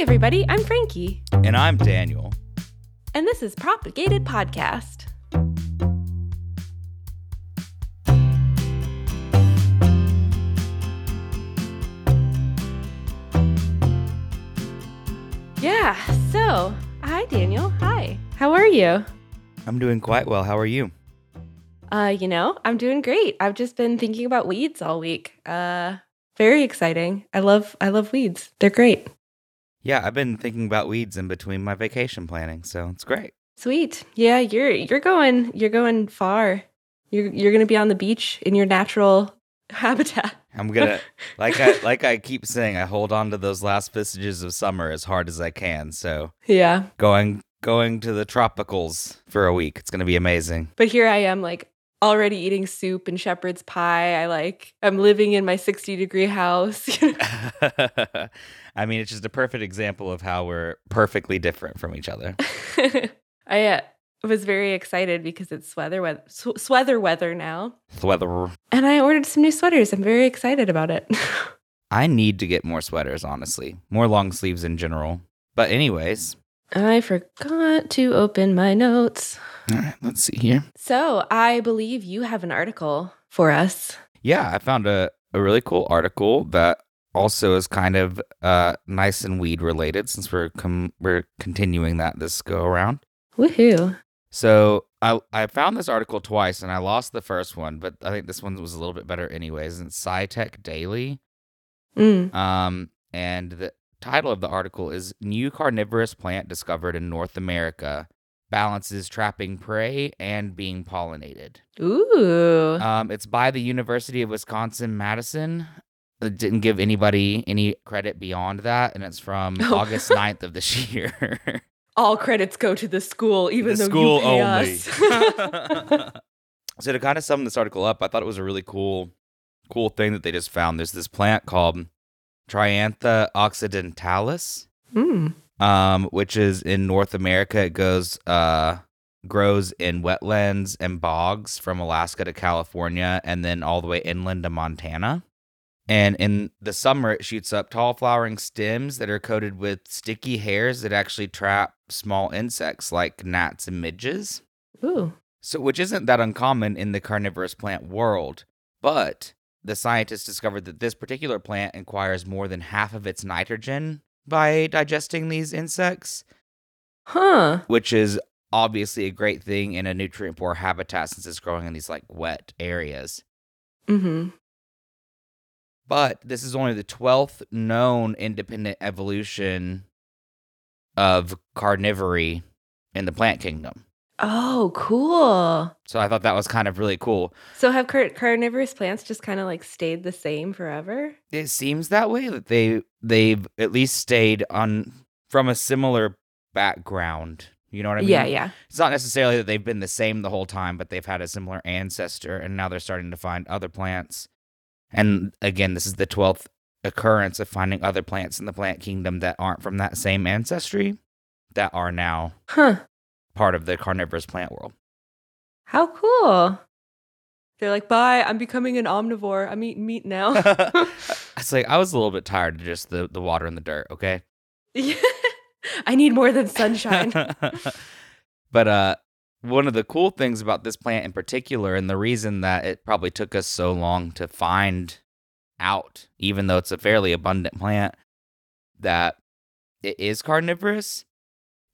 everybody. I'm Frankie, And I'm Daniel. and this is Propagated Podcast. Yeah, so hi, Daniel. Hi. How are you? I'm doing quite well. How are you? Uh, you know, I'm doing great. I've just been thinking about weeds all week. Uh, very exciting. I love I love weeds. They're great. Yeah, I've been thinking about weeds in between my vacation planning, so it's great. Sweet. Yeah, you're you're going you're going far. You're you're going to be on the beach in your natural habitat. I'm gonna like I like I keep saying, I hold on to those last vestiges of summer as hard as I can. So Yeah. going going to the tropicals for a week. It's gonna be amazing. But here I am like already eating soup and shepherd's pie. I like I'm living in my 60 degree house. I mean, it's just a perfect example of how we're perfectly different from each other. I uh, was very excited because it's sweater weather sw- sweater weather now. The weather. And I ordered some new sweaters. I'm very excited about it. I need to get more sweaters, honestly. More long sleeves in general. But anyways, I forgot to open my notes. all right, let's see here. So, I believe you have an article for us. Yeah, I found a, a really cool article that also is kind of uh, nice and weed related since we're com- we're continuing that this go around. Woohoo. So I I found this article twice and I lost the first one, but I think this one was a little bit better anyways. It's SciTech Daily. Mm. Um, and the title of the article is New Carnivorous Plant Discovered in North America Balances Trapping Prey and Being Pollinated. Ooh. Um, it's by the University of Wisconsin Madison. It didn't give anybody any credit beyond that, and it's from Oh. August 9th of this year. All credits go to the school, even The though school you pay only. us. so to kind of sum this article up, I thought it was a really cool, cool thing that they just found. There's this plant called Triantha occidentalis, mm. um, which is in North America. It goes, uh, grows in wetlands and bogs from Alaska to California, and then all the way inland to Montana. And in the summer, it shoots up tall flowering stems that are coated with sticky hairs that actually trap small insects like gnats and midges. Ooh. So, which isn't that uncommon in the carnivorous plant world, but the scientists discovered that this particular plant acquires more than half of its nitrogen by digesting these insects, Huh. which is obviously a great thing in a nutrient poor habitat since it's growing in these like wet areas. Mm-hmm. But this is only the 12th known independent evolution of carnivory in the plant kingdom. Oh, cool. So I thought that was kind of really cool. So have car- carnivorous plants just kind of like stayed the same forever? it seems that way that they they've at least stayed on from a similar background you know what i mean Yeah, yeah. it's not necessarily that they've been the same the whole time but they've had a similar ancestor and now they're starting to find other plants and again this is the 12th occurrence of finding other plants in the plant kingdom that aren't from that same ancestry that are now Huh. Part of the carnivorous plant world How cool. They're like, bye, I'm becoming an omnivore. I'm eating meat now. it's like i was a little bit tired of just the, the water and the dirt okay I need more than sunshine. but uh one of the cool things about this plant in particular and the reason that it probably took us so long to find out even though it's a fairly abundant plant that it is carnivorous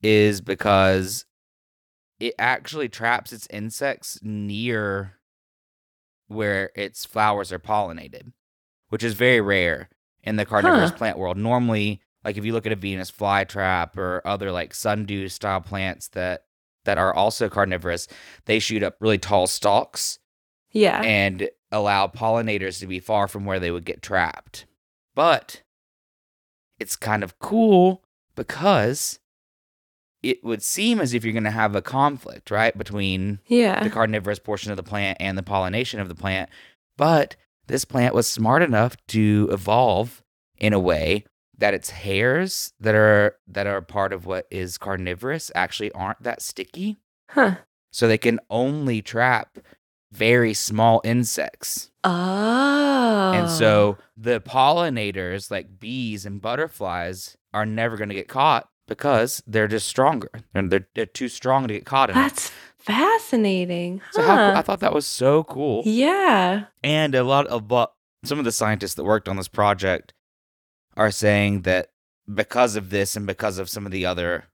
is because it actually traps its insects near where its flowers are pollinated which is very rare in the carnivorous Huh. plant world normally like if you look at a Venus flytrap or other like sundew style plants that that are also carnivorous, they shoot up really tall stalks yeah. and allow pollinators to be far from where they would get trapped. But it's kind of cool because it would seem as if you're going to have a conflict, right, between the carnivorous portion of the plant and the pollination of the plant. But this plant was smart enough to evolve in a way that its hairs that are that are part of what is carnivorous actually aren't that sticky. Huh. So they can only trap very small insects. Oh. And so oh. the pollinators, like bees and butterflies, are never going to get caught because they're just stronger. And they're, they're too strong to get caught in. it. that's fascinating. So how. I thought that was so cool. yeah. And a lot of lo- some of the scientists that worked on this project are saying that because of this and because of some of the other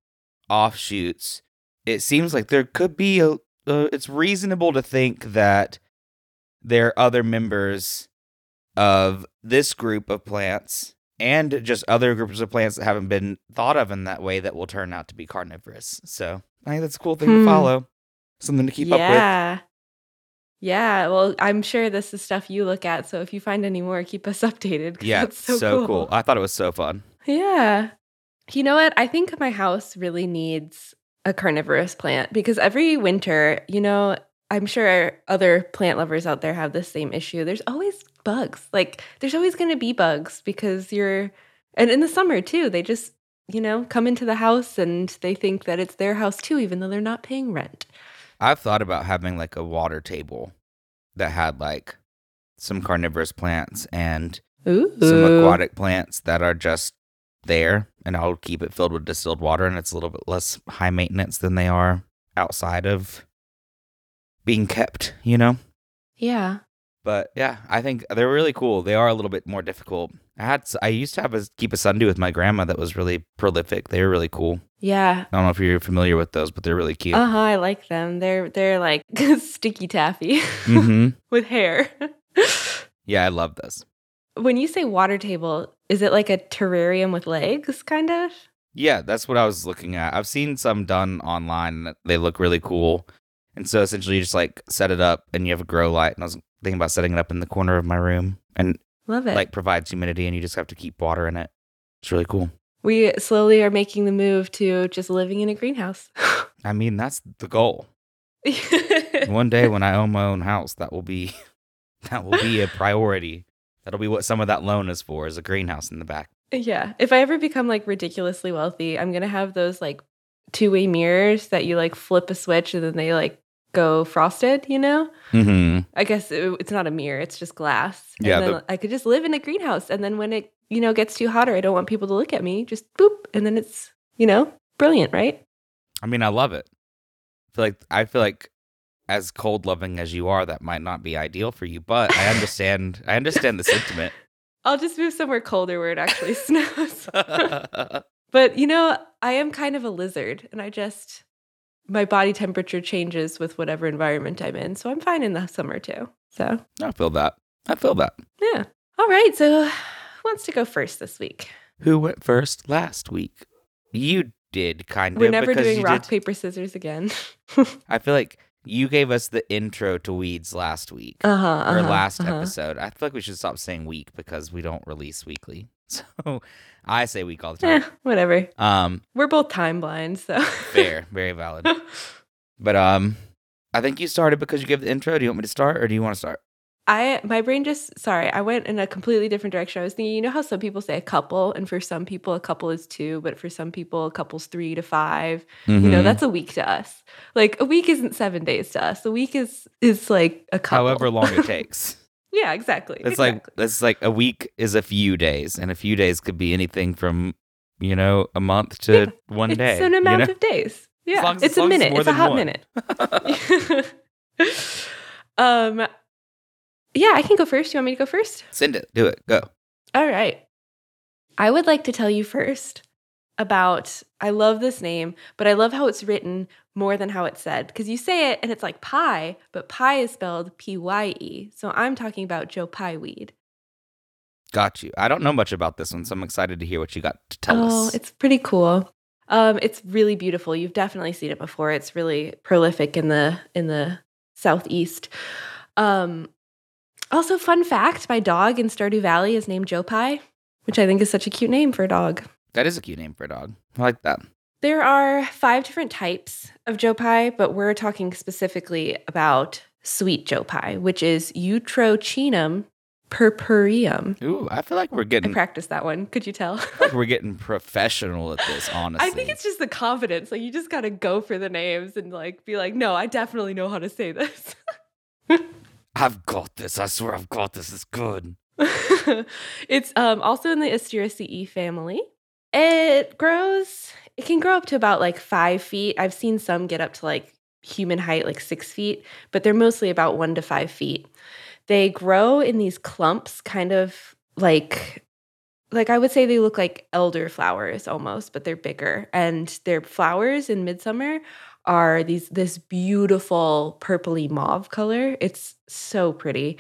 offshoots, it seems like there could be a. Uh, it's reasonable to think that there are other members of this group of plants and just other groups of plants that haven't been thought of in that way that will turn out to be carnivorous. So I think that's a cool thing Hmm. to follow, something to keep up with. yeah. Yeah. Well, I'm sure this is stuff you look at. So if you find any more, keep us updated. Yeah, That's so, so, cool. I thought it was so fun. Yeah. You know what? I think my house really needs a carnivorous plant because every winter, you know, I'm sure other plant lovers out there have the same issue. There's always bugs. Like, there's always going to be bugs because you're, and in the summer too, they just, you know, come into the house and they think that it's their house too, even though they're not paying rent. I've thought about having like a water table that had like some carnivorous plants and Ooh. some aquatic plants that are just there, and I'll keep it filled with distilled water, and it's a little bit less high maintenance than they are outside of being kept, you know. Yeah. But yeah, I think they're really cool. They are a little bit more difficult. I had I used to have a keep a sundew with my grandma that was really prolific. They were really cool. Yeah. I don't know if you're familiar with those, but they're really cute. Uh huh. I like them. They're they're like sticky taffy hmm with hair. Yeah, I love those. when you say water table, is it like a terrarium with legs, kind of? Yeah, that's what I was looking at. I've seen some done online. They look really cool. And so essentially, you just like set it up and you have a grow light. And I was thinking about setting it up in the corner of my room and Love it. like provides humidity and you just have to keep water in it. It's really cool. we slowly are making the move to just living in a greenhouse. I mean, that's the goal. One day when I own my own house, that will be that will be a priority. That'll be what some of that loan is for, is a greenhouse in the back. yeah. If I ever become like ridiculously wealthy, I'm gonna have those like two-way mirrors that you like flip a switch and then they like go frosted. You know? Mm-hmm. I guess it, it's not a mirror; it's just glass. And Yeah, then the- I could just live in a greenhouse, and then when it you know gets too hot or I don't want people to look at me, just boop, and then it's you know brilliant, right? I mean, I love it. I feel like I feel like as cold loving as you are, that might not be ideal for you, but I understand. I understand the sentiment. I'll just move somewhere colder where it actually snows. but you know, I am kind of a lizard, and I just my body temperature changes with whatever environment I'm in, so I'm fine in the summer too. So I feel that. I feel that. yeah. All right. So who wants to go first this week? Who went first last week? You did kind of. We're never doing rock did- paper scissors again. I feel like you gave us the intro to weeds last week Uh huh. or last episode. I feel like we should stop saying week because we don't release weekly. So I say week all the Eh, time. whatever. Um, We're both time blind, so fair, very valid. But um, I think you started because you gave the intro. Do you want me to start, or do you want to start? I my brain just sorry, I went in a completely different direction. I was thinking, you know how some people say a couple, and for some people a couple is two, but for some people a couple's three to five. You know, Mhm. that's a week to us. Like a week isn't seven days to us. A week is is like a couple. however long it takes. yeah, exactly. It's exactly. like it's like a week is a few days, and a few days could be anything from you know a month to Yeah, one it's day. It's an you amount know? of days. Yeah, as- it's as long a it's minute. more It's a hot one. minute. um, yeah, I can go first. You want me to go first? Send it. Do it. Go. All right. I would like to tell you first about I love this name, but I love how it's written more than how it's said because you say it and it's like pie, but pie is spelled P Y E. So I'm talking about Joe Pye weed. Got you. I don't know much about this one, so I'm excited to hear what you got to tell oh, us. it's pretty cool. Um, it's really beautiful. You've definitely seen it before. It's really prolific in the in the southeast. Um, also, fun fact: my dog in Stardew Valley is named Joe Pye, which I think is such a cute name for a dog. That is a cute name for a dog. I like that. There are five different types of Joe Pye, but we're talking specifically about sweet Joe Pye, which is Eutrochium purpureum. Ooh, I feel like we're getting. I practiced that one. Could you tell? like we're getting professional at this. Honestly, I think it's just the confidence. Like you just got to go for the names and like be like, no, I definitely know how to say this. I've got this. I swear I've got this. It's good. it's um, also in the Asteraceae family. It grows, it can grow up to about like five feet. I've seen some get up to like human height, like six feet, but they're mostly about one to five feet. They grow in these clumps, kind of like like I would say they look like elder flowers almost, but they're bigger. And their flowers in midsummer are these this beautiful purpley mauve color. It's so pretty.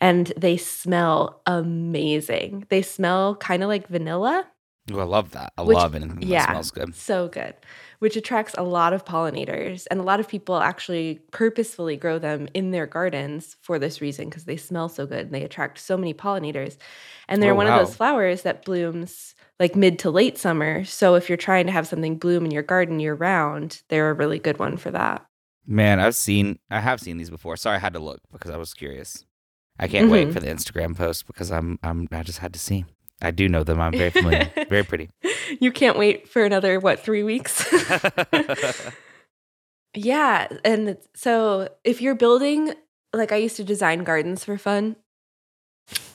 And they smell amazing. They smell kind of like vanilla. Ooh, I love that. I Which- love anything that yeah. smells good. So good, which attracts a lot of pollinators. And a lot of people actually purposefully grow them in their gardens for this reason because they smell so good and they attract so many pollinators. And they're Oh, one wow. of those flowers that blooms like mid to late summer. So if you're trying to have something bloom in your garden year round, they're a really good one for that. Man, I've seen I have seen these before. Sorry, I had to look because I was curious. I can't wait Mhm. for the Instagram post because I'm I'm I just had to see. I do know them. I'm very familiar. very pretty. you can't wait for another, what, three weeks? Yeah. And so if you're building, like I used to design gardens for fun.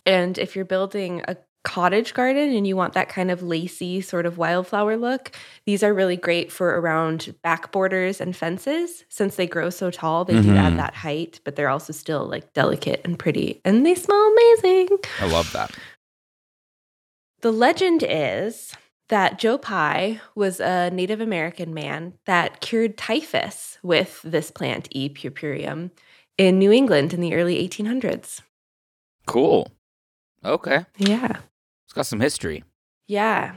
And if you're building a cottage garden and you want that kind of lacy sort of wildflower look, these are really great for around back borders and fences. Since they grow so tall, they do Mhm. add that height, but they're also still like delicate and pretty and they smell amazing. I love that. The legend is that Joe Pye was a Native American man that cured typhus with this plant, E. purpureum, in New England in the early 1800s. Cool. Okay. Yeah. It's got some history. Yeah.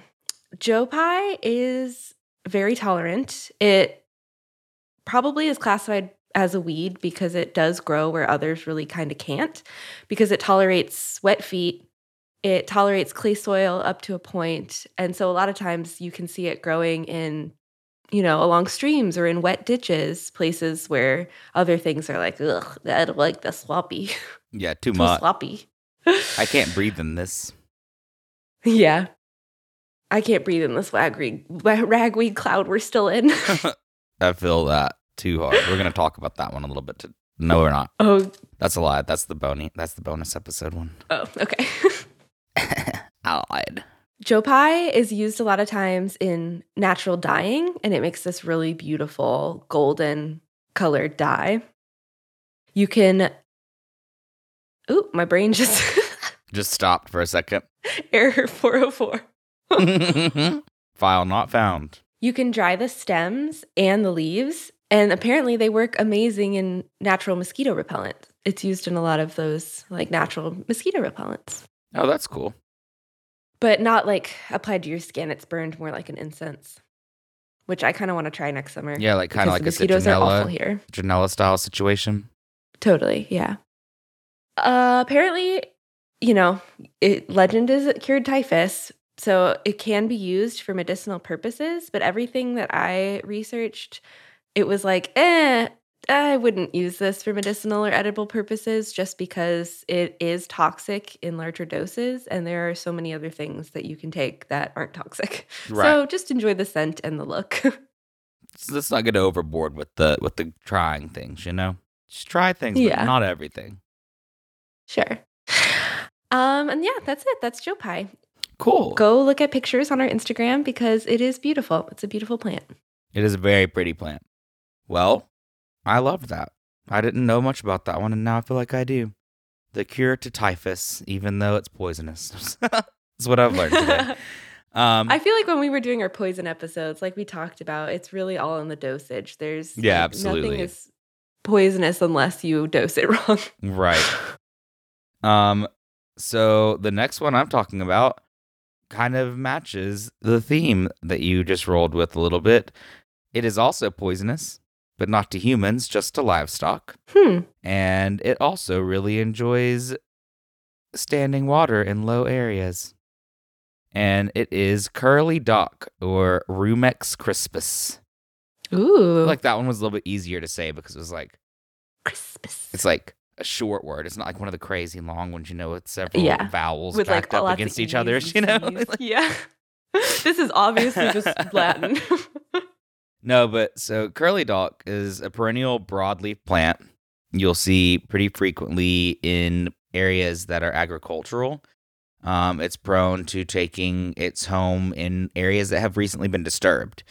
Joe Pye is very tolerant. It probably is classified as a weed because it does grow where others really kind of can't, because it tolerates wet feet. It tolerates clay soil up to a point, And so a lot of times you can see it growing in, you know, along streams or in wet ditches, places where other things are like, ugh, I don't like the sloppy. Yeah, too Too much. sloppy. I can't breathe in this. Yeah. I can't breathe in this ragweed, ragweed cloud we're still in. I feel that too hard. We're gonna talk about that one a little bit. To, no, we're not. oh, That's a lie. That's the bony. That's the bonus episode one. oh, okay. I lied. Joe Pye is used a lot of times in natural dyeing, and it makes this really beautiful golden colored dye. You can. Ooh, my brain just Just stopped for a second. error 404. File not found. You can dry the stems and the leaves, and apparently they work amazing in natural mosquito repellent. It's used in a lot of those like natural mosquito repellents, Oh, that's cool. but not like applied to your skin. It's burned more like an incense, which I kind of want to try next summer. Yeah, like kind of like the a mosquitoes are awful here. citronella style situation. Totally, yeah. Uh, apparently, you know, it, legend is it cured typhus, so it can be used for medicinal purposes. But everything that I researched, it was like, eh, I wouldn't use this for medicinal or edible purposes, just because it is toxic in larger doses, and there are so many other things that you can take that aren't toxic. Right. So just enjoy the scent and the look. So let's not get overboard with the with the trying things. You know, just try things, but Yeah. not everything. sure. Um, and yeah, that's it. That's Joe Pye. Cool. go look at pictures on our Instagram because it is beautiful. It's a beautiful plant. It is a very pretty plant. Well, I loved that. I didn't know much about that one, and now I feel like I do. The cure to typhus, even though it's poisonous. That's what I've learned today. Um, I feel like when we were doing our poison episodes, like we talked about, it's really all in the dosage. There's Yeah, like, absolutely. nothing is poisonous unless you dose it wrong. right. Um, so the next one I'm talking about kind of matches the theme that you just rolled with a little bit. It is also poisonous, but not to humans, just to livestock. Hmm. and it also really enjoys standing water in low areas. And it is curly dock or Rumex crispus. Ooh. like that one was a little bit easier to say because it was like Crispus. it's like a short word. It's not like one of the crazy long ones, you know, with several Yeah. vowels with like backed up against each other. You know, C's. yeah. this is obviously just Latin. No, but so curly dock is a perennial broadleaf plant you'll see pretty frequently in areas that are agricultural. Um, it's prone to taking its home in areas that have recently been disturbed,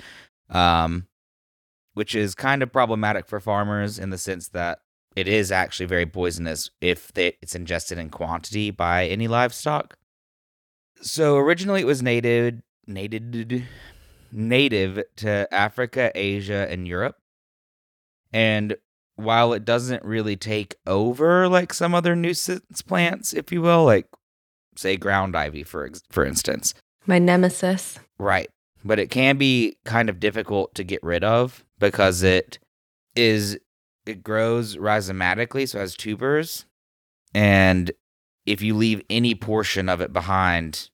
um, which is kind of problematic for farmers in the sense that it is actually very poisonous if it's ingested in quantity by any livestock. So originally it was native native native to Africa, Asia, and Europe. And while it doesn't really take over like some other nuisance plants, if you will, like say ground ivy for ex- for instance, My nemesis. right, but it can be kind of difficult to get rid of because it is it grows rhizomatically, so it has tubers, and if you leave any portion of it behind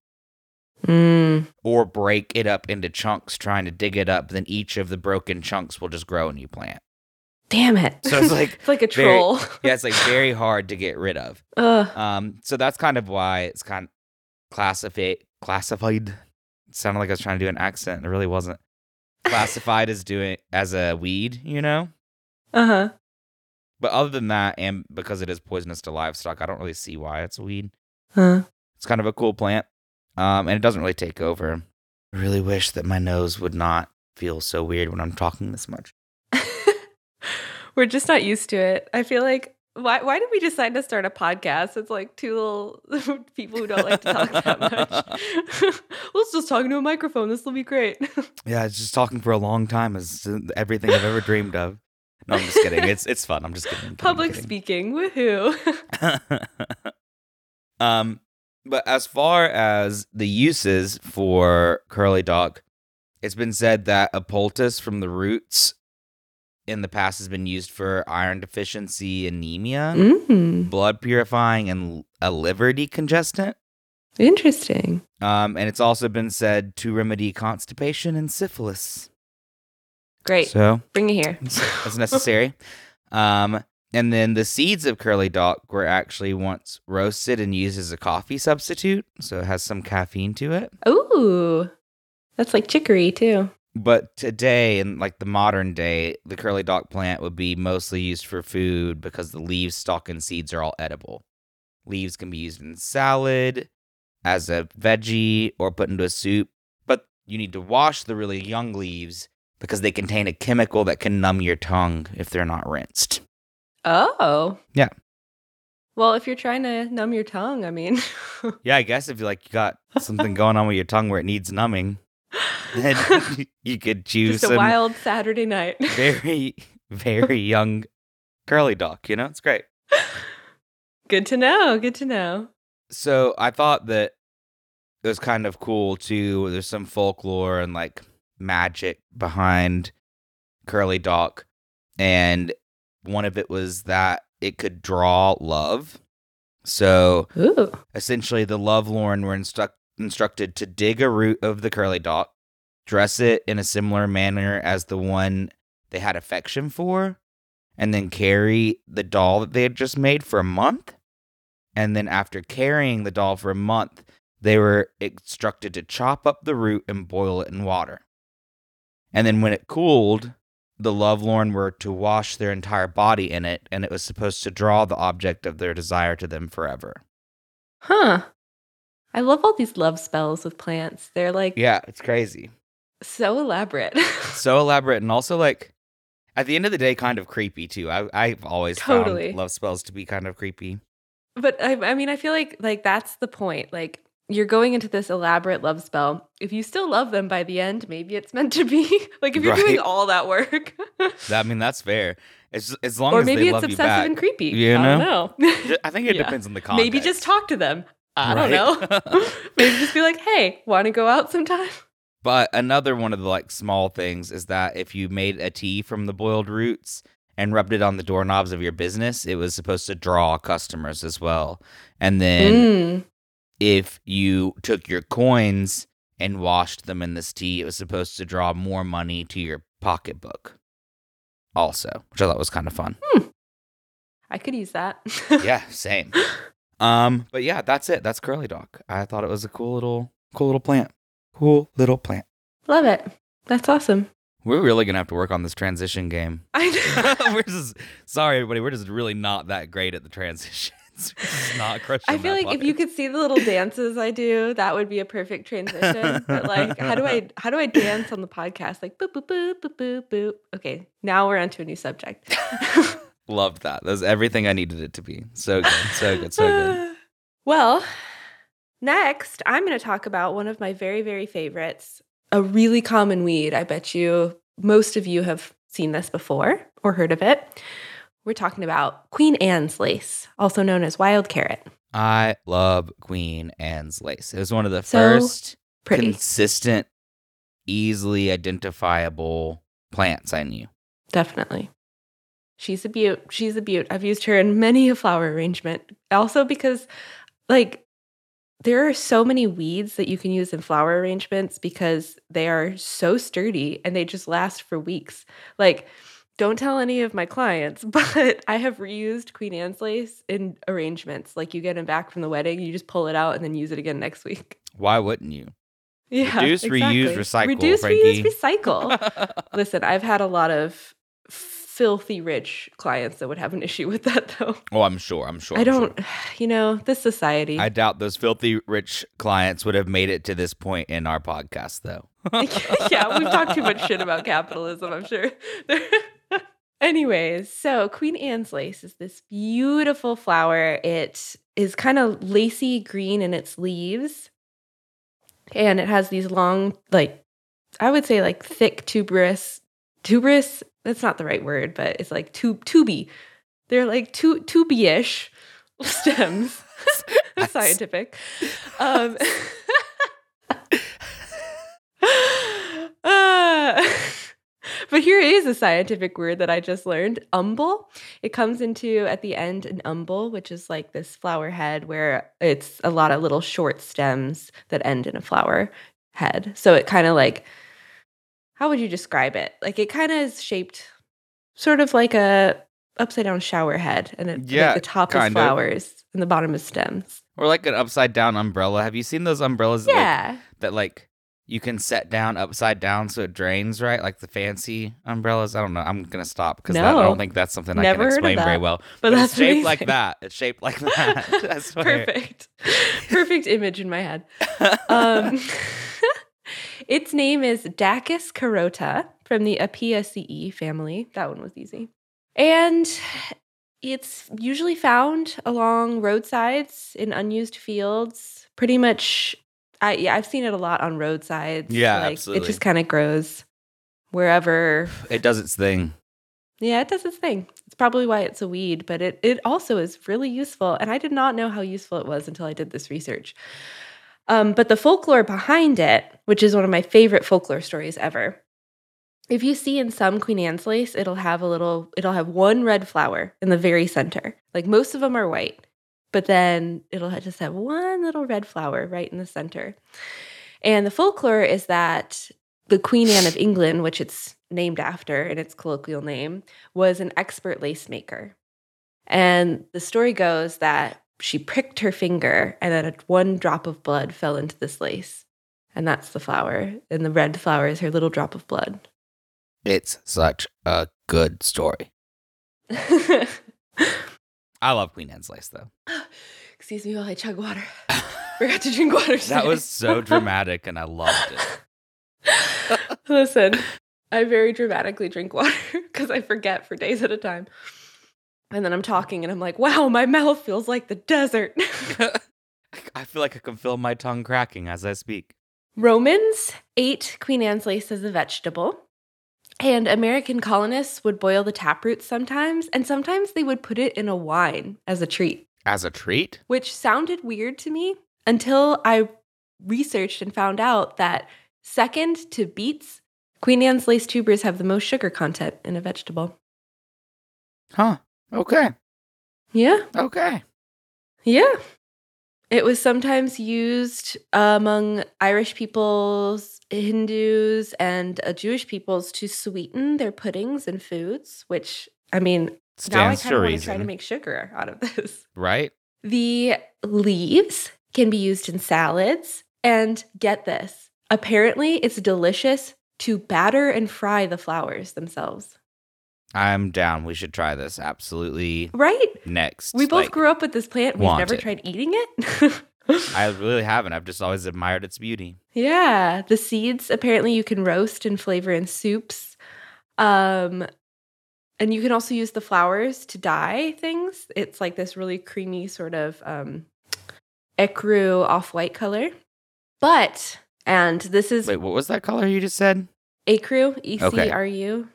Mm. or break it up into chunks trying to dig it up, then each of the broken chunks will just grow a new plant. Damn it. So it's like it's like a very- troll. Yeah, it's like very hard to get rid of. Ugh. Um, so that's kind of why it's kind of classified. Classified. It sounded like I was trying to do an accent. It really wasn't. Classified as doing as a weed, you know. Uh-huh. But other than that, and because it is poisonous to livestock, I don't really see why it's a weed. Huh. It's kind of a cool plant, um, and it doesn't really take over. I really wish that my nose would not feel so weird when I'm talking this much. We're just not used to it. I feel like why why did we decide to start a podcast? It's like two little people who don't like to talk that much. Let's just talk into a microphone. This will be great. Yeah, it's just talking for a long time is everything I've ever dreamed of. No, I'm just kidding. It's it's fun. I'm just kidding. I'm Public kidding. speaking. Woohoo. um, but as far as the uses for curly dock, it's been said that a poultice from the roots in the past has been used for iron deficiency anemia, mm, blood purifying, and a liver decongestant. interesting. Um, and it's also been said to remedy constipation and syphilis. Great. So Bring it here. that's necessary. Um, and then the seeds of curly dock were actually once roasted and used as a coffee substitute, so it has some caffeine to it. Ooh. That's like chicory too. But today, in like the modern day, the curly dock plant would be mostly used for food because the leaves, stalk, and seeds are all edible. Leaves can be used in salad, as a veggie, or put into a soup. But you need to wash the really young leaves because they contain a chemical that can numb your tongue if they're not rinsed. Oh. Yeah. Well, if you're trying to numb your tongue, I mean, Yeah, I guess if you like you got something going on with your tongue where it needs numbing, then you could choose just a wild Saturday night. very, very young curly dock. You know, it's great. Good to know. Good to know. So I thought that it was kind of cool too. There's some folklore and like magic behind curly dock, and one of it was that it could draw love. So Ooh. essentially the lovelorn were instruct- instructed to dig a root of the curly dock, dress it in a similar manner as the one they had affection for, and then carry the doll that they had just made for a month. And then after carrying the doll for a month, they were instructed to chop up the root and boil it in water. And then when it cooled, the lovelorn were to wash their entire body in it, and it was supposed to draw the object of their desire to them forever. Huh. I love all these love spells with plants. They're like Yeah, it's crazy. so elaborate. So elaborate and also like at the end of the day kind of creepy too. I I've always Totally. found love spells to be kind of creepy. but I, I mean, I feel like like that's the point. Like you're going into this elaborate love spell. If you still love them by the end, maybe it's meant to be. like if you're doing all that work, I mean that's fair. It's as long or as maybe they it's love obsessive back. and creepy. you I know? don't know. I think it Yeah. depends on the context. maybe just talk to them. I don't know. maybe just be like, hey, want to go out sometime? But another one of the like small things is that if you made a tea from the boiled roots and rubbed it on the doorknobs of your business, it was supposed to draw customers as well. And then Mm. If you took your coins and washed them in this tea, it was supposed to draw more money to your pocketbook. Also, which I thought was kind of fun. I could use that. yeah, same. Um, but yeah, that's it. That's curly dock. I thought it was a cool little, cool little plant. Cool little plant. Love it. That's awesome. We're really gonna have to work on this transition game. I know. we're just sorry, everybody. We're just really not that great at the transitions. Not crushing. I feel like if you could see the little dances I do, that would be a perfect transition. But like, how do I how do I dance on the podcast? Like boop boop boop boop boop boop. Okay, now we're on to a new subject. loved that. That was everything I needed it to be. So good, so good, so good. well, next I'm going to talk about one of my very very favorites, a really common weed. I bet you most of you have seen this before or heard of it. We're talking about Queen Anne's lace, also known as wild carrot. I love Queen Anne's lace. It was one of the So first Pretty, consistent, easily identifiable plants I knew. definitely. She's a beaut. She's a beaut. I've used her in many a flower arrangement. Also because like there are so many weeds that you can use in flower arrangements because they are so sturdy and they just last for weeks. Like don't tell any of my clients, but I have reused Queen Anne's lace in arrangements. Like you get them back from the wedding, you just pull it out and then use it again next week. Why wouldn't you? Yeah. Reduce, reuse, recycle, Reduce, Frankie. reuse, recycle. Listen, I've had a lot of filthy rich clients that would have an issue with that though. oh, I'm sure. I'm sure. I I'm sure. don't, you know, this society. I doubt those filthy rich clients would have made it to this point in our podcast, though. yeah, we've talked too much shit about capitalism, I'm sure. Anyways, so Queen Anne's lace is this beautiful flower. It is kind of lacy green in its leaves. And it has these long, like, I would say like thick tuberous, tuberous, that's not the right word, but it's like tube, tuby. They're like tu- tubey-ish stems. Scientific. Um, uh, but here is a scientific word that I just learned umbel. It comes into at the end an umbel, which is like this flower head where it's a lot of little short stems that end in a flower head. So it kind of like, how would you describe it? Like it kind of is shaped sort of like a upside down shower head, and it, like, Yeah, the top is kind of. flowers and the bottom is stems. Or like an upside down umbrella. Have you seen those umbrellas that, like, Yeah. that like you can set down upside down so it drains right, like the fancy umbrellas? I don't know. I'm gonna stop because I don't think that's something I can explain very well. But, But, that's it's shaped like that. It's shaped like that. Perfect. Perfect image in my head. Um, its name is Daucus carota from the Apiaceae family. That one was easy. And it's usually found along roadsides in unused fields. Pretty much, I yeah, I've seen it a lot on roadsides. Yeah, like, It just kind of grows wherever. it does its thing. Yeah, it does its thing. It's probably why it's a weed, but it it also is really useful. And I did not know how useful it was until I did this research. Um, but the folklore behind it, which is one of my favorite folklore stories ever. If you see in some Queen Anne's lace, it'll have a little, it'll have one red flower in the very center. Like most of them are white, but then it'll just have one little red flower right in the center. And the folklore is that the Queen Anne of England, which it's named after in its colloquial name, was an expert lace maker. And the story goes that she pricked her finger and then one drop of blood fell into this lace. And that's the flower. And the red flower is her little drop of blood. It's such a good story. I love Queen Anne's lace though. Excuse me while I chug water. Forgot to drink water. That was so dramatic and I loved it. Listen, I very dramatically drink water because I forget for days at a time. And then I'm talking and I'm like, wow, my mouth feels like the desert. I feel like I can feel my tongue cracking as I speak. Romans ate Queen Anne's lace as a vegetable. And American colonists would boil the taproots sometimes, and sometimes they would put it in a wine as a treat, As a treat? which sounded weird to me until I researched and found out that second to beets, Queen Anne's lace tubers have the most sugar content in a vegetable. Huh. Okay. Yeah, Okay. yeah. It was sometimes used among Irish peoples, Hindus, and uh, Jewish peoples to sweeten their puddings and foods, which, I mean, now I Stands kind of want to try to make sugar out of this. right? The leaves can be used in salads. And get this apparently, it's delicious to batter and fry the flowers themselves. I'm down. We should try this. Absolutely. Right? Next. We both like, grew up with this plant. We've never it. tried eating it. I really haven't. I've just always admired its beauty. yeah, the seeds apparently you can roast and flavor in soups. Um and you can also use the flowers to dye things. It's like this really creamy sort of um ecru off-white color. But and this is Wait, what was that color you just said? ecru, E C R U.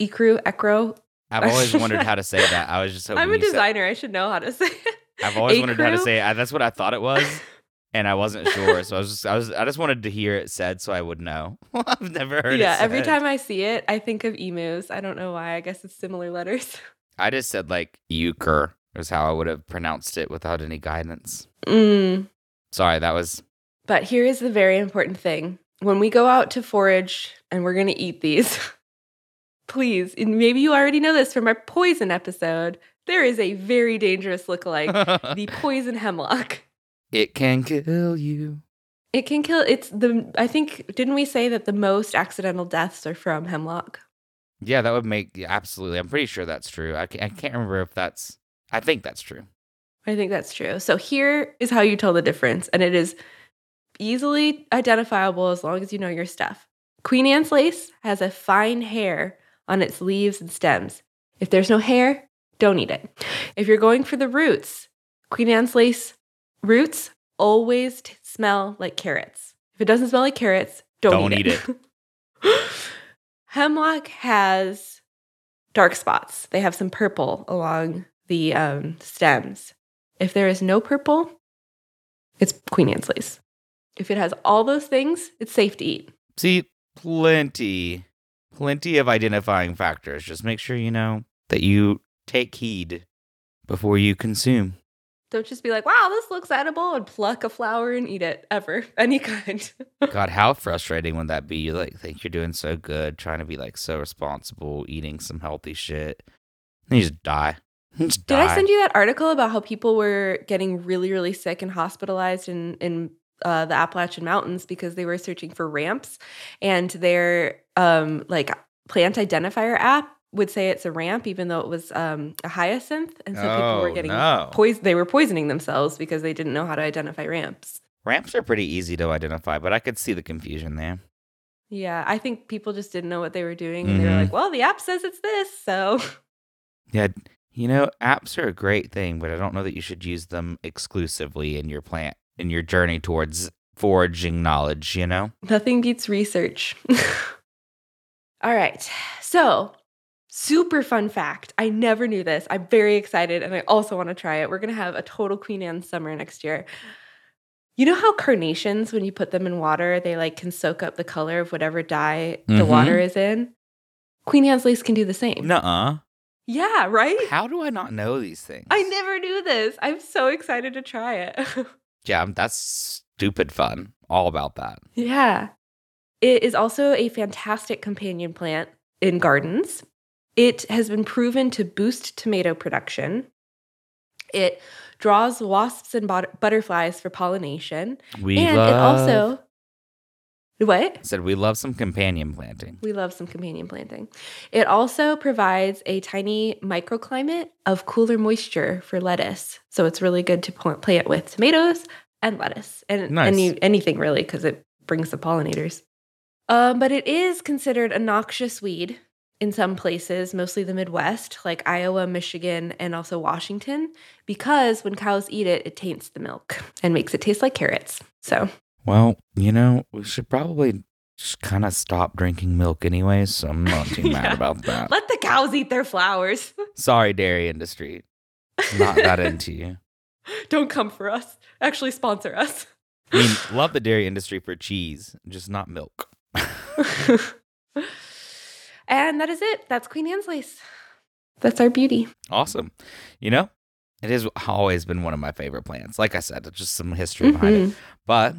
Ecru, ecro. I've always wondered how to say that. I was just I'm a you said- designer. I should know how to say it. I've always wondered how to say it. I- That's what I thought it was, and I wasn't sure. So I was just, I was, I just wanted to hear it said so I would know. I've never heard. yeah, every time I see it, I think of emus. I don't know why. I guess it's similar letters. I just said like euchre is how I would have pronounced it without any guidance. Mm. Sorry, that was But here is the very important thing. When we go out to forage and we're going to eat these, please, and maybe you already know this from our poison episode, there is a very dangerous lookalike, the poison hemlock. it can kill you. It can kill. It's the, I think, didn't we say that the most accidental deaths are from hemlock? Yeah, that would make yeah, absolutely. I'm pretty sure that's true. I can't, I can't remember if that's. I think that's true. I think that's true. So here is how you tell the difference, and it is easily identifiable as long as you know your stuff. Queen Anne's lace has a fine hair on its leaves and stems. If there's no hair, don't eat it. If you're going for the roots, Queen Anne's lace roots always t- smell like carrots. If it doesn't smell like carrots, don't, Don't eat, eat it. Hemlock has dark spots. They have some purple along the um, stems. If there is no purple, it's Queen Anne's lace. If it has all those things, it's safe to eat. See, plenty, plenty of identifying factors. Just make sure you know that you take heed before you consume. Don't just be like, wow, this looks edible and pluck a flower and eat it ever, any kind. God, how frustrating would that be? You like think you're doing so good, trying to be like so responsible, eating some healthy shit, and you just die. You just Did die. I send you that article about how people were getting really, really sick and hospitalized in in uh, the Appalachian Mountains because they were searching for ramps, and their um, like plant identifier app would say it's a ramp, even though it was um, a hyacinth, and so people were Oh, getting no. poisoned. They were poisoning themselves because they didn't know how to identify ramps. Ramps are pretty easy to identify, but I could see the confusion there. Yeah, I think people just didn't know what they were doing, and they were Mhm. like, "Well, the app says it's this, so." Yeah, you know, apps are a great thing, but I don't know that you should use them exclusively in your plant in your journey towards foraging knowledge, you know? Nothing beats research. All right. So, super fun fact. I never knew this. I'm very excited and I also want to try it. We're going to have a total Queen Anne summer next year. You know how carnations, when you put them in water, they like can soak up the color of whatever dye the Mhm. water is in? Queen Anne's lace can do the same. Nuh-uh. Yeah, right? How do I not know these things? I never knew this. I'm so excited to try it. Yeah, um, that's stupid fun. All about that. Yeah. It is also a fantastic companion plant in gardens. It has been proven to boost tomato production. It draws wasps and butterflies for pollination. We and love it also What? said we love some companion planting. We love some companion planting. It also provides a tiny microclimate of cooler moisture for lettuce. So it's really good to pl- plant with tomatoes and lettuce and Nice. any, anything really because it brings the pollinators. Um, but it is considered a noxious weed in some places, mostly the Midwest, like Iowa, Michigan, and also Washington, because when cows eat it, it taints the milk and makes it taste like carrots. So Well, you know, we should probably just kind of stop drinking milk anyways, so I'm not too Yeah. mad about that. let the cows eat their flowers. Sorry, dairy industry. Not that into you. Don't come for us. Actually, sponsor us. I mean, love the dairy industry for cheese, just not milk. and that is it. That's Queen Anne's lace. That's our beauty. awesome. You know, it has always been one of my favorite plants. Like I said, it's just some history behind it. Mhm. But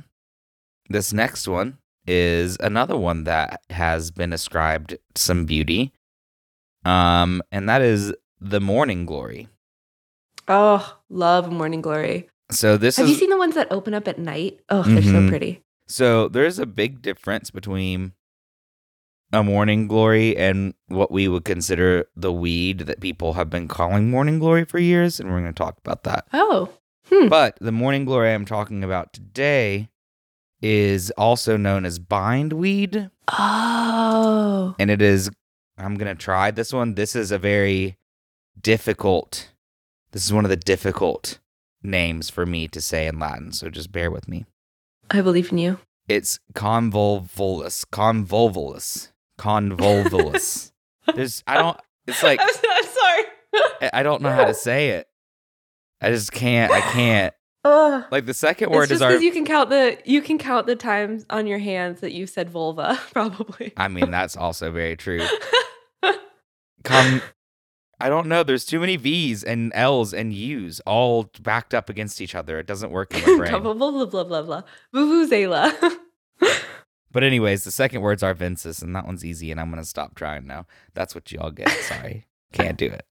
this next one is another one that has been ascribed some beauty. Um, and that is the morning glory. Oh, love morning glory. So this Have is you seen the ones that open up at night? Oh, they're so Mhm. pretty. so there's a big difference between a morning glory and what we would consider the weed that people have been calling morning glory for years, and we're going to talk about that. Oh. Hmm. But the morning glory I'm talking about today is also known as bindweed, Oh. and it is. I'm going to try this one. This is a very difficult. This is one of the difficult names for me to say in Latin, so just bear with me. I believe in you. It's convolvulus, convolvulus, convolvulus. There's, I don't. It's like I'm, I'm sorry. I- I don't know how to say it. I just can't. I can't. Ugh. Like the second word just is our. because you can count the you can count the times on your hands that you said vulva, probably. I mean, that's also very true. Con. I don't know. There's too many V's and L's and U's all backed up against each other. It doesn't work in my brain. blah blah blah blah blah. Vuvuzela. But anyways, the second words arvensis, and that one's easy, and I'm gonna stop trying now. That's what y'all get. Sorry, can't do it.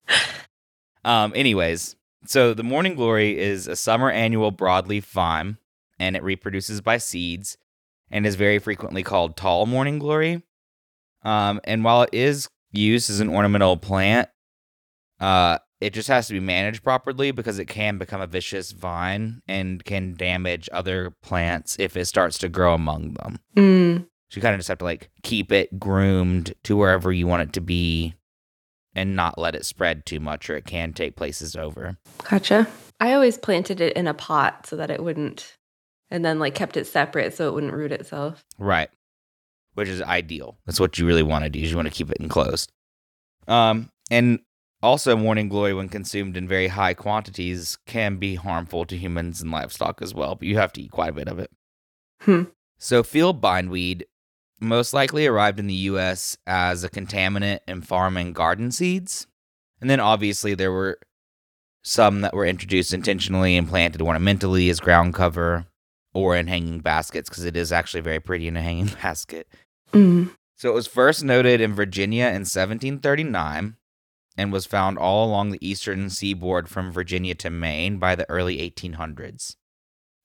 Um. Anyways, so the morning glory is a summer annual broadleaf vine, and it reproduces by seeds, and is very frequently called tall morning glory. Um. And while it is used as an ornamental plant, uh, it just has to be managed properly because it can become a vicious vine and can damage other plants if it starts to grow among them. mm. So you kind of just have to like keep it groomed to wherever you want it to be and not let it spread too much or it can take places over. Gotcha. I always planted it in a pot so that it wouldn't, and then like kept it separate so it wouldn't root itself. Right. Which is ideal. That's what you really want to do. Is you want to keep it enclosed. Um and also morning glory when consumed in very high quantities can be harmful to humans and livestock as well, but you have to eat quite a bit of it. Hmm. So field bindweed most likely arrived in the US as a contaminant in farm and garden seeds. And then obviously there were some that were introduced intentionally and planted ornamentally as ground cover or in hanging baskets because it is actually very pretty in a hanging basket. Mm. So it was first noted in Virginia in 1739 and was found all along the eastern seaboard from Virginia to Maine by the early 1800s.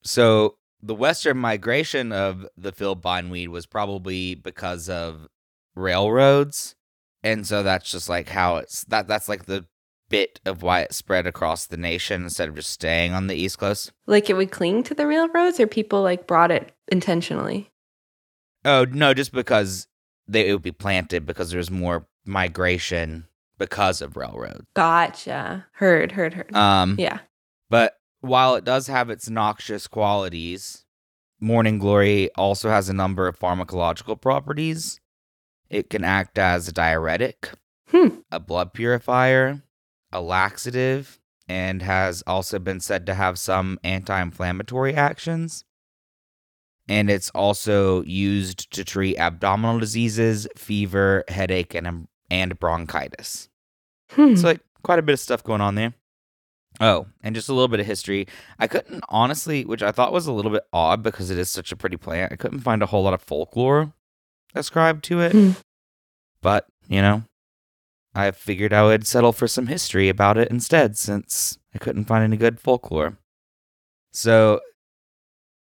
So the western migration of the field bindweed was probably because of railroads. And so that's just like how it's that that's like the bit of why it spread across the nation instead of just staying on the east coast. Like it would cling to the railroads, or people like brought it intentionally. Oh no, just because they it would be planted because there's more migration because of railroads. Gotcha. Heard, heard, heard. Um, yeah. but while it does have its noxious qualities, morning glory also has a number of pharmacological properties. It can act as a diuretic, Hmm. a blood purifier, a laxative, and has also been said to have some anti-inflammatory actions. And it's also used to treat abdominal diseases, fever, headache, and and bronchitis. Hmm. So like quite a bit of stuff going on there. Oh, and just a little bit of history. I couldn't honestly, which I thought was a little bit odd because it is such a pretty plant. I couldn't find a whole lot of folklore ascribed to it. Hmm. But, you know, I figured I would settle for some history about it instead since I couldn't find any good folklore. So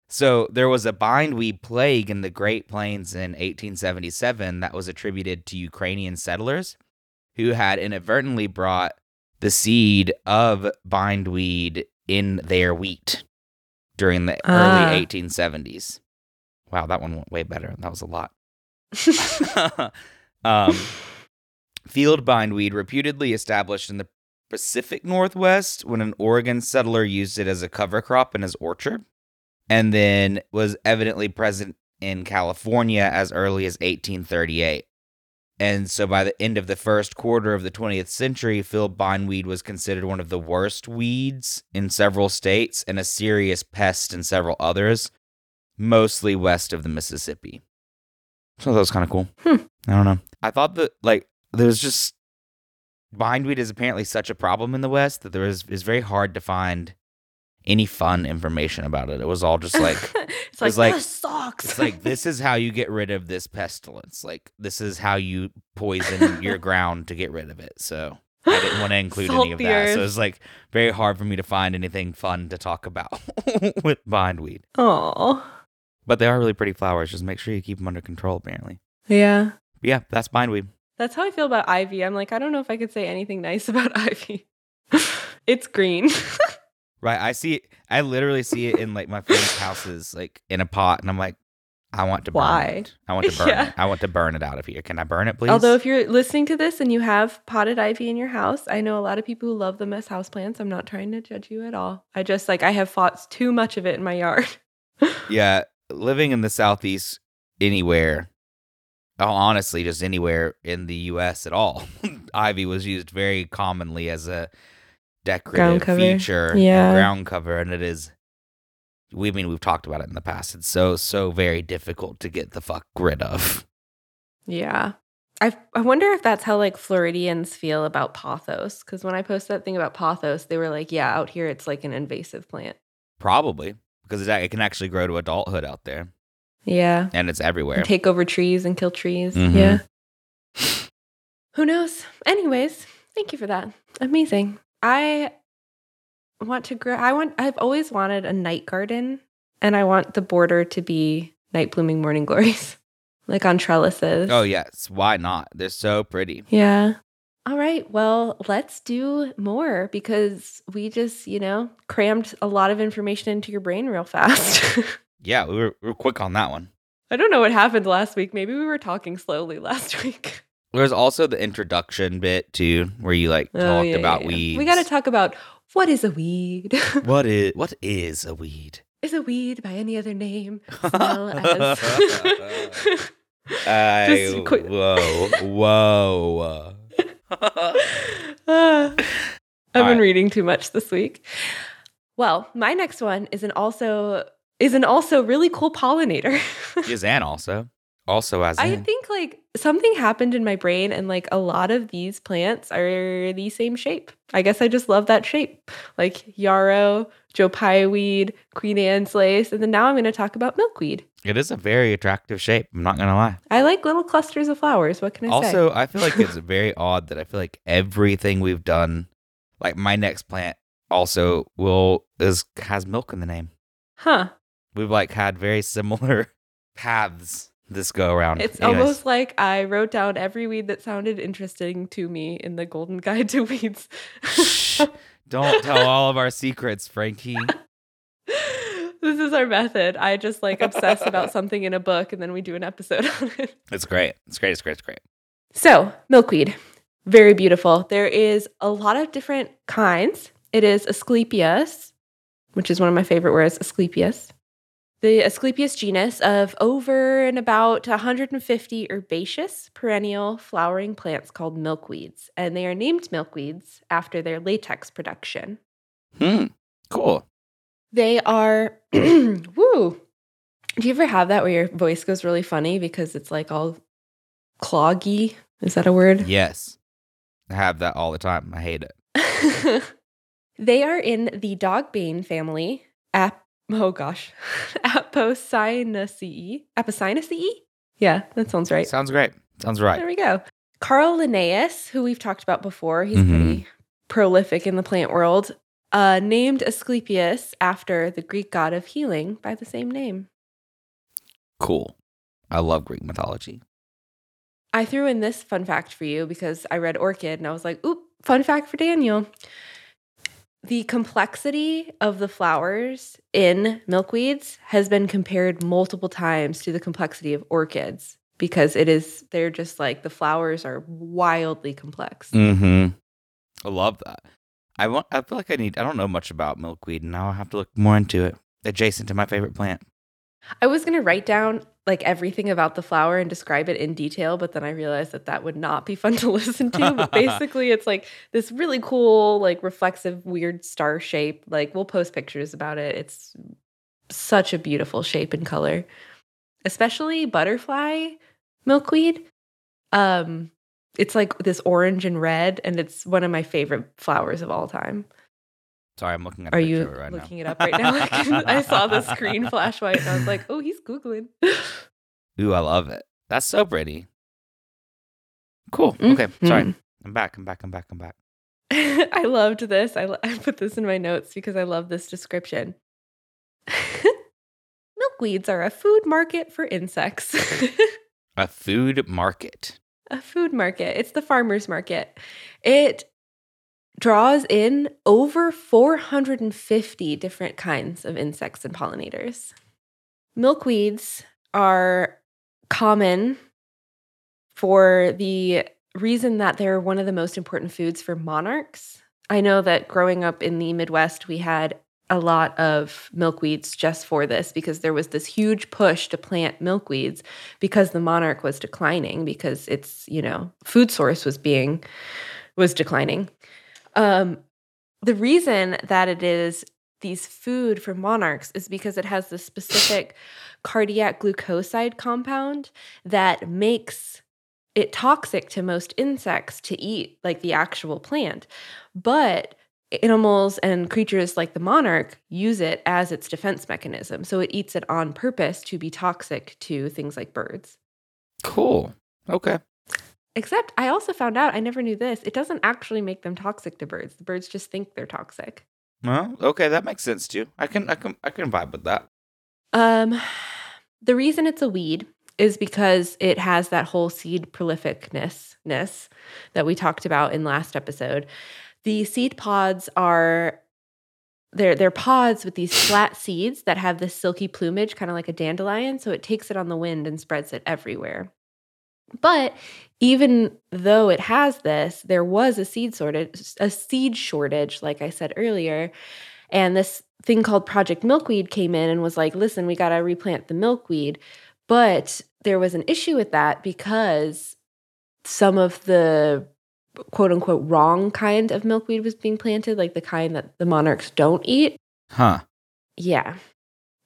so there was a bindweed plague in the Great Plains in 1877 that was attributed to Ukrainian settlers who had inadvertently brought the seed of bindweed in their wheat during the Ah. early 1870s. Wow, that one went way better. That was a lot. um, field bindweed, reputedly established in the Pacific Northwest when an Oregon settler used it as a cover crop in his orchard, and then was evidently present in California as early as 1838. And so by the end of the first quarter of the 20th century, field bindweed was considered one of the worst weeds in several states and a serious pest in several others, mostly west of the Mississippi. So that was kind of cool. Hmm. I don't know. I thought that like there's just bindweed is apparently such a problem in the West that there is, it's very hard to find any fun information about it. It was all just like it's like, it's like- this sucks. it's like this is how you get rid of this pestilence. Like this is how you poison your ground to get rid of it. So I didn't want to include any of that. So earth. it's like very hard for me to find anything fun to talk about with bindweed. Oh, But they are really pretty flowers. Just make sure you keep them under control. Apparently, yeah. Yeah, that's bindweed. That's how I feel about ivy. I'm like, I don't know if I could say anything nice about ivy. it's green. Right. I see it. I literally see it in like my friends' houses, like in a pot, and I'm like, I want to burn Why? it. I want to burn Yeah. it. I want to burn it out of here. Can I burn it, please? Although, if you're listening to this and you have potted ivy in your house, I know a lot of people who love them as houseplants. I'm not trying to judge you at all. I just like, I have fought too much of it in my yard. yeah, living in the southeast, anywhere, oh, honestly, just anywhere in the U.S. at all, ivy was used very commonly as a decorative cover. feature, and Yeah. ground cover, and it is. We I mean we've talked about it in the past. It's so so very difficult to get the fuck rid of. Yeah. I I wonder if that's how like Floridians feel about pothos. Because when I posted that thing about pothos, they were like, "Yeah, out here it's like an invasive plant." Probably because it, it can actually grow to adulthood out there, Yeah, and it's everywhere. and take over trees and kill trees. Mhm. Yeah. Who knows? Anyways, thank you for that. Amazing. I want to grow. I want. I've always wanted a night garden, and I want the border to be night blooming morning glories, like on trellises. Oh yes, why not? They're so pretty. Yeah. All right. Well, let's do more because we just, you know, crammed a lot of information into your brain real fast. Yeah, we were we were quick on that one. I don't know what happened last week. Maybe we were talking slowly last week. There's also the introduction bit too, where you like Oh, talked yeah, about yeah, weeds. We got to talk about what is a weed? What is what is a weed? is a weed by any other name? Smell as. I, quick- whoa, whoa. Ah, I've All been right. reading too much this week. Well, my next one is an also is an also really cool pollinator. is an also also as I in. think like something happened in my brain, and like a lot of these plants are the same shape. I guess I just love that shape, like yarrow, Joe Pye weed, Queen Anne's lace, and then now I'm going to talk about milkweed. it is a very attractive shape. I'm not gonna lie. I like little clusters of flowers. What can I say? Also, I feel like it's very odd that I feel like everything we've done, like my next plant, also will is has milk in the name. Huh? We've like had very similar paths this go around. It's Anyways, almost like I wrote down every weed that sounded interesting to me in the Golden Guide to Weeds. Shh, don't tell all of our secrets, Frankie. this is our method. I just like obsess about something in a book and then we do an episode on it. It's great. It's great. It's great. It's great. So, milkweed, very beautiful. There is a lot of different kinds. It is Asclepias, which is one of my favorite words, Asclepias. The Asclepias genus of over and about 150 herbaceous perennial flowering plants called milkweeds, and they are named milkweeds after their latex production. Hmm. Cool. They are, woo. Do you ever have that where your voice goes really funny because it's like all cloggy? Is that a word? Yes. I have that all the time. I hate it. they are in the dogbane family. Ap- oh gosh, Apocynaceae. Apocynaceae? Yeah, that sounds right. Sounds great. Sounds right. There we go. Carl Linnaeus, who we've talked about before, he's Mhm. pretty prolific in the plant world, uh, named Asclepius after the Greek god of healing by the same name. Cool. I love Greek mythology. I threw in this fun fact for you because I read Orchid and I was like, oop, fun fact for Daniel. The complexity of the flowers in milkweeds has been compared multiple times to the complexity of orchids because it is, they're just like the flowers are wildly complex. Mm-hmm. I love that. I want. I feel like I need. I don't know much about milkweed, and now I have to look more into it. Adjacent to my favorite plant. I was going to write down like everything about the flower and describe it in detail, but then I realized that that would not be fun to listen to. But basically, it's like this really cool, like reflexive, weird star shape. Like we'll post pictures about it. It's such a beautiful shape and color, especially butterfly milkweed. Um, it's like this orange and red, and it's one of my favorite flowers of all time. Sorry, I'm looking at. Are you right looking now. it up right now? I saw the screen flash white, and I was like, "Oh, he's googling." Ooh, I love it. That's so pretty. Cool. Mm-hmm. Okay. Sorry. I'm back. I'm back. I'm back. I'm back. I loved this. I, lo- I put this in my notes because I love this description. Milkweeds are a food market for insects. A food market. A food market. It's the farmer's market. It draws in over 450 different kinds of insects and pollinators. Milkweeds are common for the reason that they're one of the most important foods for monarchs. I know that growing up in the Midwest, we had a lot of milkweeds just for this because there was this huge push to plant milkweeds because the monarch was declining because its, you know, food source was being was declining. Um, the reason that it is these food for monarchs is because it has this specific cardiac glycoside compound that makes it toxic to most insects to eat like the actual plant. But animals and creatures like the monarch use it as its defense mechanism. So it eats it on purpose to be toxic to things like birds. Cool. Okay. Except I also found out, I never knew this, it doesn't actually make them toxic to birds. The birds just think they're toxic. Well, okay, that makes sense too. I can I can I can vibe with that. Um the reason it's a weed is because it has that whole seed prolificness that we talked about in last episode. The seed pods are they're they're pods with these flat seeds that have this silky plumage, kind of like a dandelion, so it takes it on the wind and spreads it everywhere. But even though it has this, there was a seed shortage, a seed shortage, like I said earlier. And this thing called Project Milkweed came in and was like, listen, we got to replant the milkweed. But there was an issue with that because some of the quote unquote wrong kind of milkweed was being planted, like the kind that the monarchs don't eat. Huh. Yeah.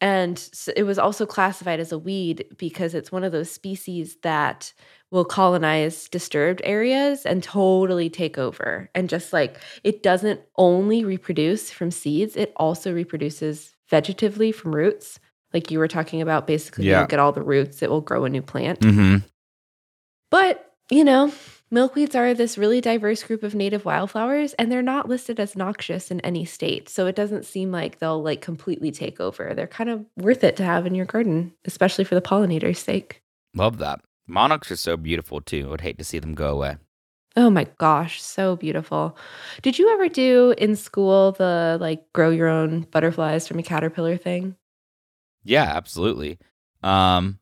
And it was also classified as a weed because it's one of those species that will colonize disturbed areas and totally take over. And just like it doesn't only reproduce from seeds, it also reproduces vegetatively from roots. Like you were talking about, basically, Yeah. you'll get all the roots, it will grow a new plant. Mm-hmm. But, you know, milkweeds are this really diverse group of native wildflowers and they're not listed as noxious in any state. So it doesn't seem like they'll like completely take over. They're kind of worth it to have in your garden, especially for the pollinators' sake. Love that. Monarchs are so beautiful too. I would hate to see them go away. Oh my gosh, so beautiful. Did you ever do in school the like grow your own butterflies from a caterpillar thing? Yeah, absolutely. Um,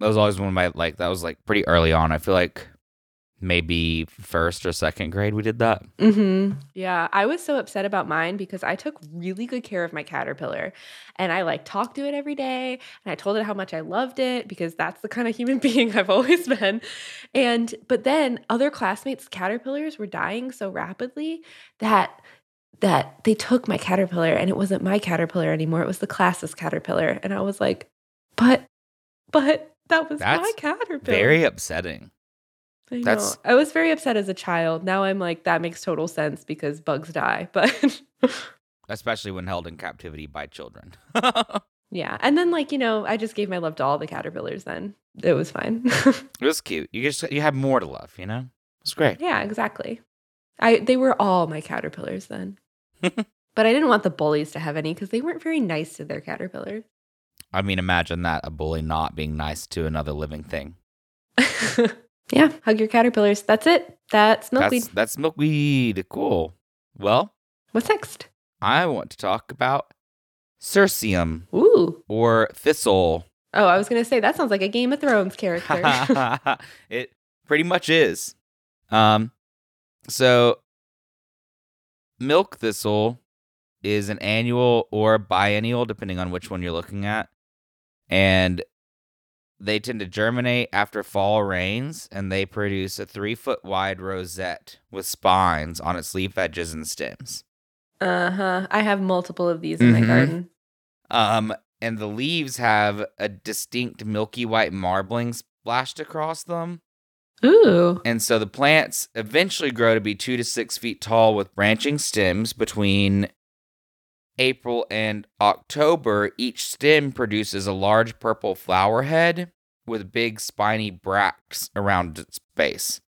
that was always one of my like. That was like pretty early on. I feel like maybe first or second grade we did that. Mm-hmm. Yeah, I was so upset about mine because I took really good care of my caterpillar, and I like talked to it every day, and I told it how much I loved it because that's the kind of human being I've always been. And but then other classmates' caterpillars were dying so rapidly that that they took my caterpillar, and it wasn't my caterpillar anymore; it was the class's caterpillar, and I was like, but, but that was my caterpillar. Very upsetting. I know. That's- I was very upset as a child. Now I'm like, that makes total sense because bugs die. But Especially when held in captivity by children. yeah. And then, like, you know, I just gave my love to all the caterpillars then. It was fine. It was cute. You just you have more to love, you know? It's great. yeah, exactly. I they were all my caterpillars then. but I didn't want the bullies to have any because they weren't very nice to their caterpillars. I mean, imagine that a bully not being nice to another living thing. Yeah, hug your caterpillars. That's it. That's milkweed. That's that's milkweed. Cool. Well, What's next? I want to talk about Cirsium Ooh. or Thistle. Oh, I was gonna say that sounds like a Game of Thrones character. it pretty much is. Um, so milk thistle is an annual or biennial, depending on which one you're looking at, and they tend to germinate after fall rains, and they produce a three foot wide rosette with spines on its leaf edges and stems. uh huh. I have multiple of these in my Mhm. garden. Um, and the leaves have a distinct milky white marbling splashed across them. Ooh. And so the plants eventually grow to be two to six feet tall with branching stems between April and October. Each stem produces a large purple flower head with big spiny bracts around its base,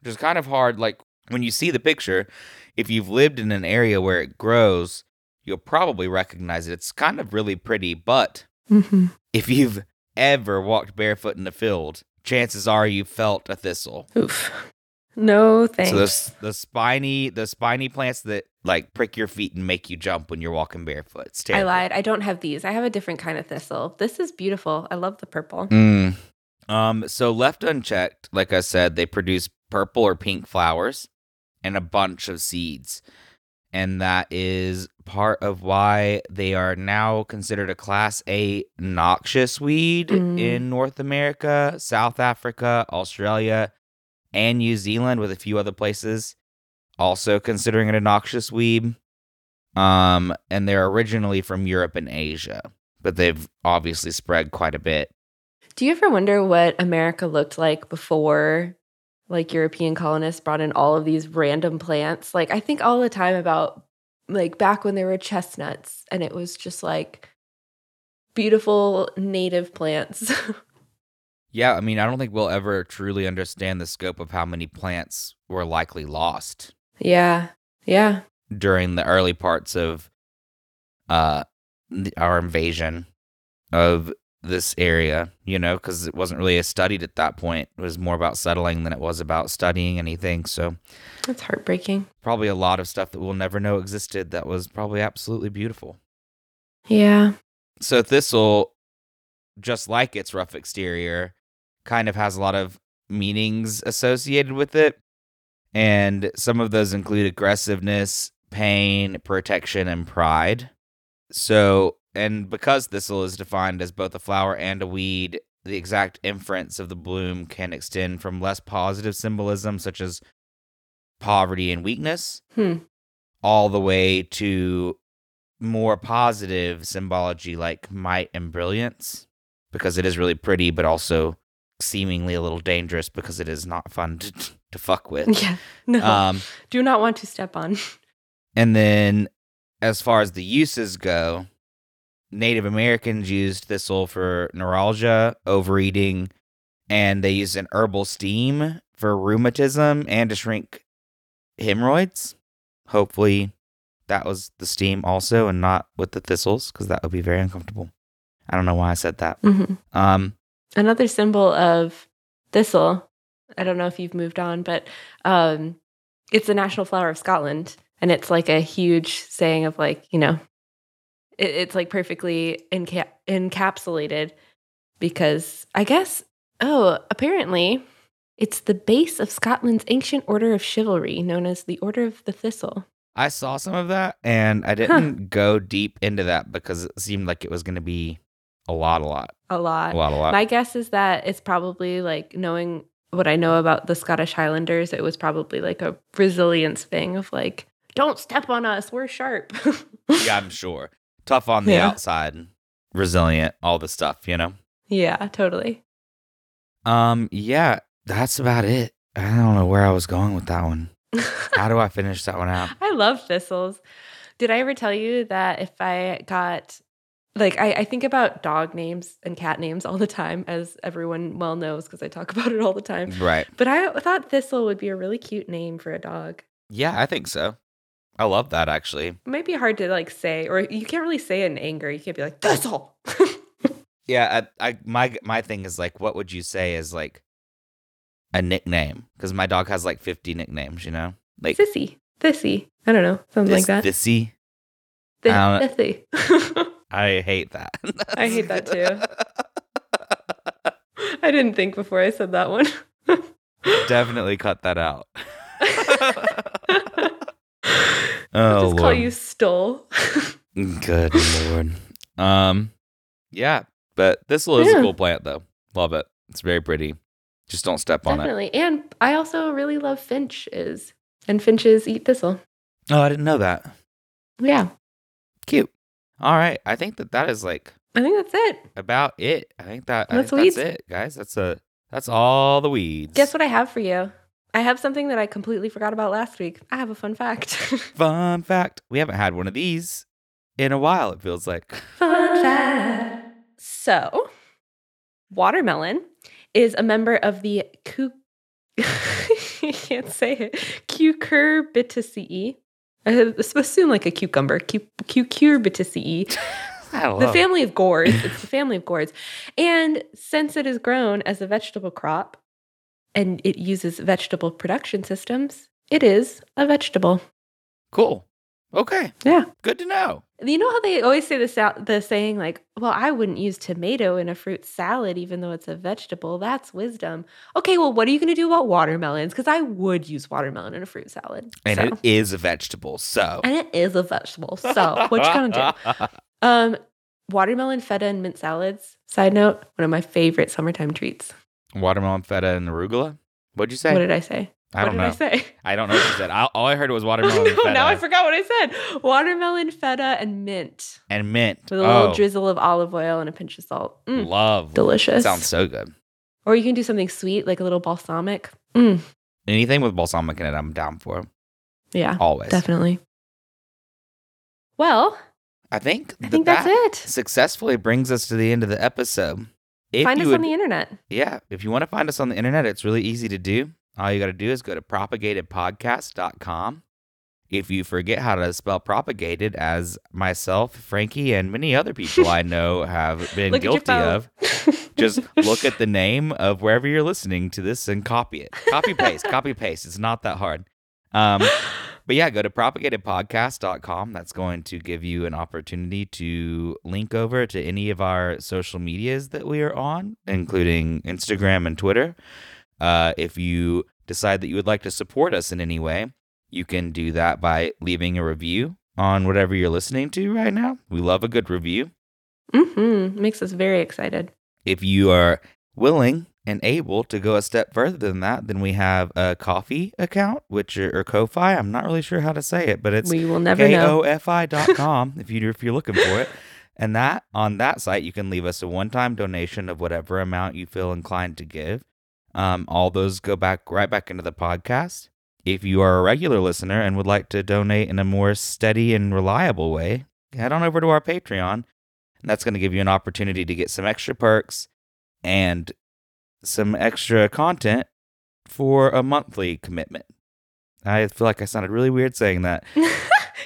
which is kind of hard. Like when you see the picture, if you've lived in an area where it grows, you'll probably recognize it. It's kind of really pretty, but Mm-hmm. if you've ever walked barefoot in the field, chances are you felt a thistle. Oof. No thanks. So the the spiny the spiny plants that like prick your feet and make you jump when you're walking barefoot. It's terrible. I lied. I don't have these. I have a different kind of thistle. This is beautiful. I love the purple. Mm. Um. So left unchecked, like I said, they produce purple or pink flowers and a bunch of seeds, and that is part of why they are now considered a Class A noxious weed Mm. in North America, South Africa, Australia, and New Zealand, with a few other places also considering it a noxious weed. Um, and they're originally from Europe and Asia, but they've obviously spread quite a bit. Do you ever wonder what America looked like before like European colonists brought in all of these random plants? Like I think all the time about like back when there were chestnuts and it was just like beautiful native plants. Yeah, I mean, I don't think we'll ever truly understand the scope of how many plants were likely lost yeah. Yeah. during the early parts of uh our invasion of this area, you know, cuz it wasn't really studied at that point. It was more about settling than it was about studying anything. So, That's heartbreaking. probably a lot of stuff that we'll never know existed that was probably absolutely beautiful. Yeah. So thistle, just like its rough exterior, kind of has a lot of meanings associated with it. And some of those include aggressiveness, pain, protection, and pride. So, and because thistle is defined as both a flower and a weed, the exact inference of the bloom can extend from less positive symbolism, such as poverty and weakness, Hmm. all the way to more positive symbology like might and brilliance because it is really pretty but also seemingly a little dangerous because it is not fun to, to fuck with Yeah. No. um Do not want to step on. and then as far as the uses go native americans used thistle for neuralgia overeating and they used an herbal steam for rheumatism and to shrink hemorrhoids hopefully that was the steam also and not with the thistles because that would be very uncomfortable i don't know why i said that Mm-hmm. um Another symbol of thistle. I don't know if you've moved on, but um, it's the national flower of Scotland, and it's like a huge saying of like you know, it, it's like perfectly enca- encapsulated because I guess oh apparently it's the base of Scotland's ancient order of chivalry known as the Order of the Thistle. i saw some of that and i didn't go deep into that because it seemed like it was going to be a lot a lot A lot. a lot a lot My guess is that it's probably like knowing what I know about the Scottish Highlanders, it was probably like a resilience thing of like, don't step on us, we're sharp. yeah i'm sure tough on the Yeah. outside resilient all the stuff you know yeah, totally. um yeah that's about it i don't know where i was going with that one how do i finish that one out I love thistles. Did I ever tell you that if I got like I, I think about dog names and cat names all the time, as everyone well knows because I talk about it all the time. right But I thought Thistle would be a really cute name for a dog. yeah i think so i love that actually It might be hard to like say, or you can't really say it in anger. You can't be like Thistle. Yeah, I, I my my thing is like, what would you say is like a nickname? Because my dog has like fifty nicknames. You know, like Sissy, Thissy. I don't know, something like that. Thissy. Th- Thissy. I hate that. I hate that too. I didn't think before I said that one. Definitely cut that out. I'll oh just call you Stole. good lord. Um, yeah, but this is Yeah. a cool plant though. Love it. It's very pretty. Just don't step on it. Definitely. And I also really love finches. And finches eat thistle. Oh, I didn't know that. Yeah. Cute. All right, I think that that is like I think that's it. about it. I think that I That's think weeds. that's it, guys. That's a that's all the weeds. Guess what I have for you? I have something that I completely forgot about last week. I have a fun fact. Fun fact: We haven't had one of these in a while. It feels like. Fun fact. So, watermelon is a member of the cu- I can't say it. Cucurbitaceae. I assume like a cucumber. Cu- Cucurbitaceae the family of gourds. It's the family of gourds. And since it is grown as a vegetable crop and it uses vegetable production systems, it is a vegetable. Cool. Okay. Yeah. Good to know. You know how they always say the sal- the saying like, "Well, I wouldn't use tomato in a fruit salad even though it's a vegetable." That's wisdom. Okay, well, what are you going to do about watermelons? Because I would use watermelon in a fruit salad. And so. it is a vegetable. So. and it is a vegetable. So what you gonna do? Um, watermelon feta and mint salads. Side note: one of my favorite summertime treats. Watermelon feta and arugula. What'd you say? What did I say? I don't what know. did I say? I don't know what you said. I, all I heard was watermelon no, feta now I forgot what I said. Watermelon feta and mint and mint. with a little oh, drizzle of olive oil and a pinch of salt. Mm, love. delicious. Sounds so good. Or you can do something sweet, like a little balsamic. Mm, Anything with balsamic in it, I'm down for. yeah, Always. definitely. Well, I think I that think that's it. successfully brings us to the end of the episode. If Find us would, on the internet. yeah, if you want to find us on the internet, it's really easy to do. All you got to do is go to propagatedpodcast.com. If you forget how to spell propagated, as myself, Frankie, and many other people I know have been Look at your guilty of, just look at the name of wherever you're listening to this and copy it. Copy paste, copy paste. It's not that hard. Um, but yeah, go to propagatedpodcast.com. That's going to give you an opportunity to link over to any of our social medias that we are on, including Instagram and Twitter. Uh, if you decide that you would like to support us in any way, you can do that by leaving a review on whatever you're listening to right now. We love a good review. mm-hmm. Makes us very excited. If you are willing and able to go a step further than that, then we have a coffee account, which or, or Ko-fi. I'm not really sure how to say it, but it's we will never know. K-O-F-I dot com if you if you're looking for it. And that on that site, you can leave us a one-time donation of whatever amount you feel inclined to give. Um, all those go back right back into the podcast. If you are a regular listener and would like to donate in a more steady and reliable way, head on over to our Patreon. And that's going to give you an opportunity to get some extra perks and some extra content for a monthly commitment. I feel like I sounded really weird saying that.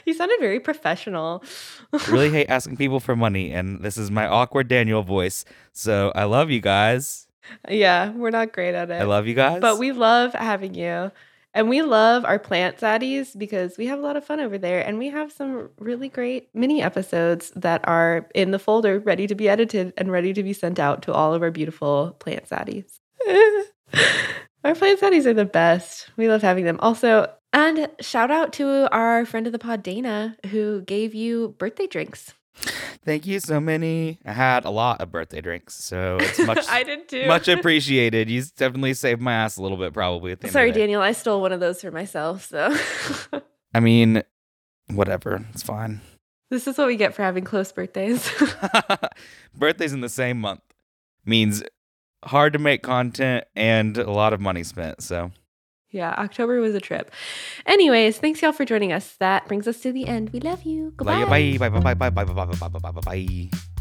you sounded very professional. I really hate asking people for money, and this is my awkward Daniel voice. So I love you guys. Yeah, we're not great at it. I love you guys. But we love having you. And we love our plant zaddies because we have a lot of fun over there. And we have some really great mini episodes that are in the folder, ready to be edited and ready to be sent out to all of our beautiful plant zaddies. our plant zaddies are the best. We love having them. Also, and shout out to our friend of the pod, Dana, who gave you birthday drinks. Thank you so many. I had a lot of birthday drinks, so it's much I did too. much appreciated. You definitely saved my ass a little bit, probably. At the end of Sorry. Daniel. I stole one of those for myself. So I mean, whatever. It's fine. this is what we get for having close birthdays. Birthdays in the same month means hard to make content and a lot of money spent. So yeah, October was a trip. Anyways, thanks y'all for joining us. That brings us to the end. We love you. Goodbye. Bye bye bye bye bye bye bye bye bye bye bye bye.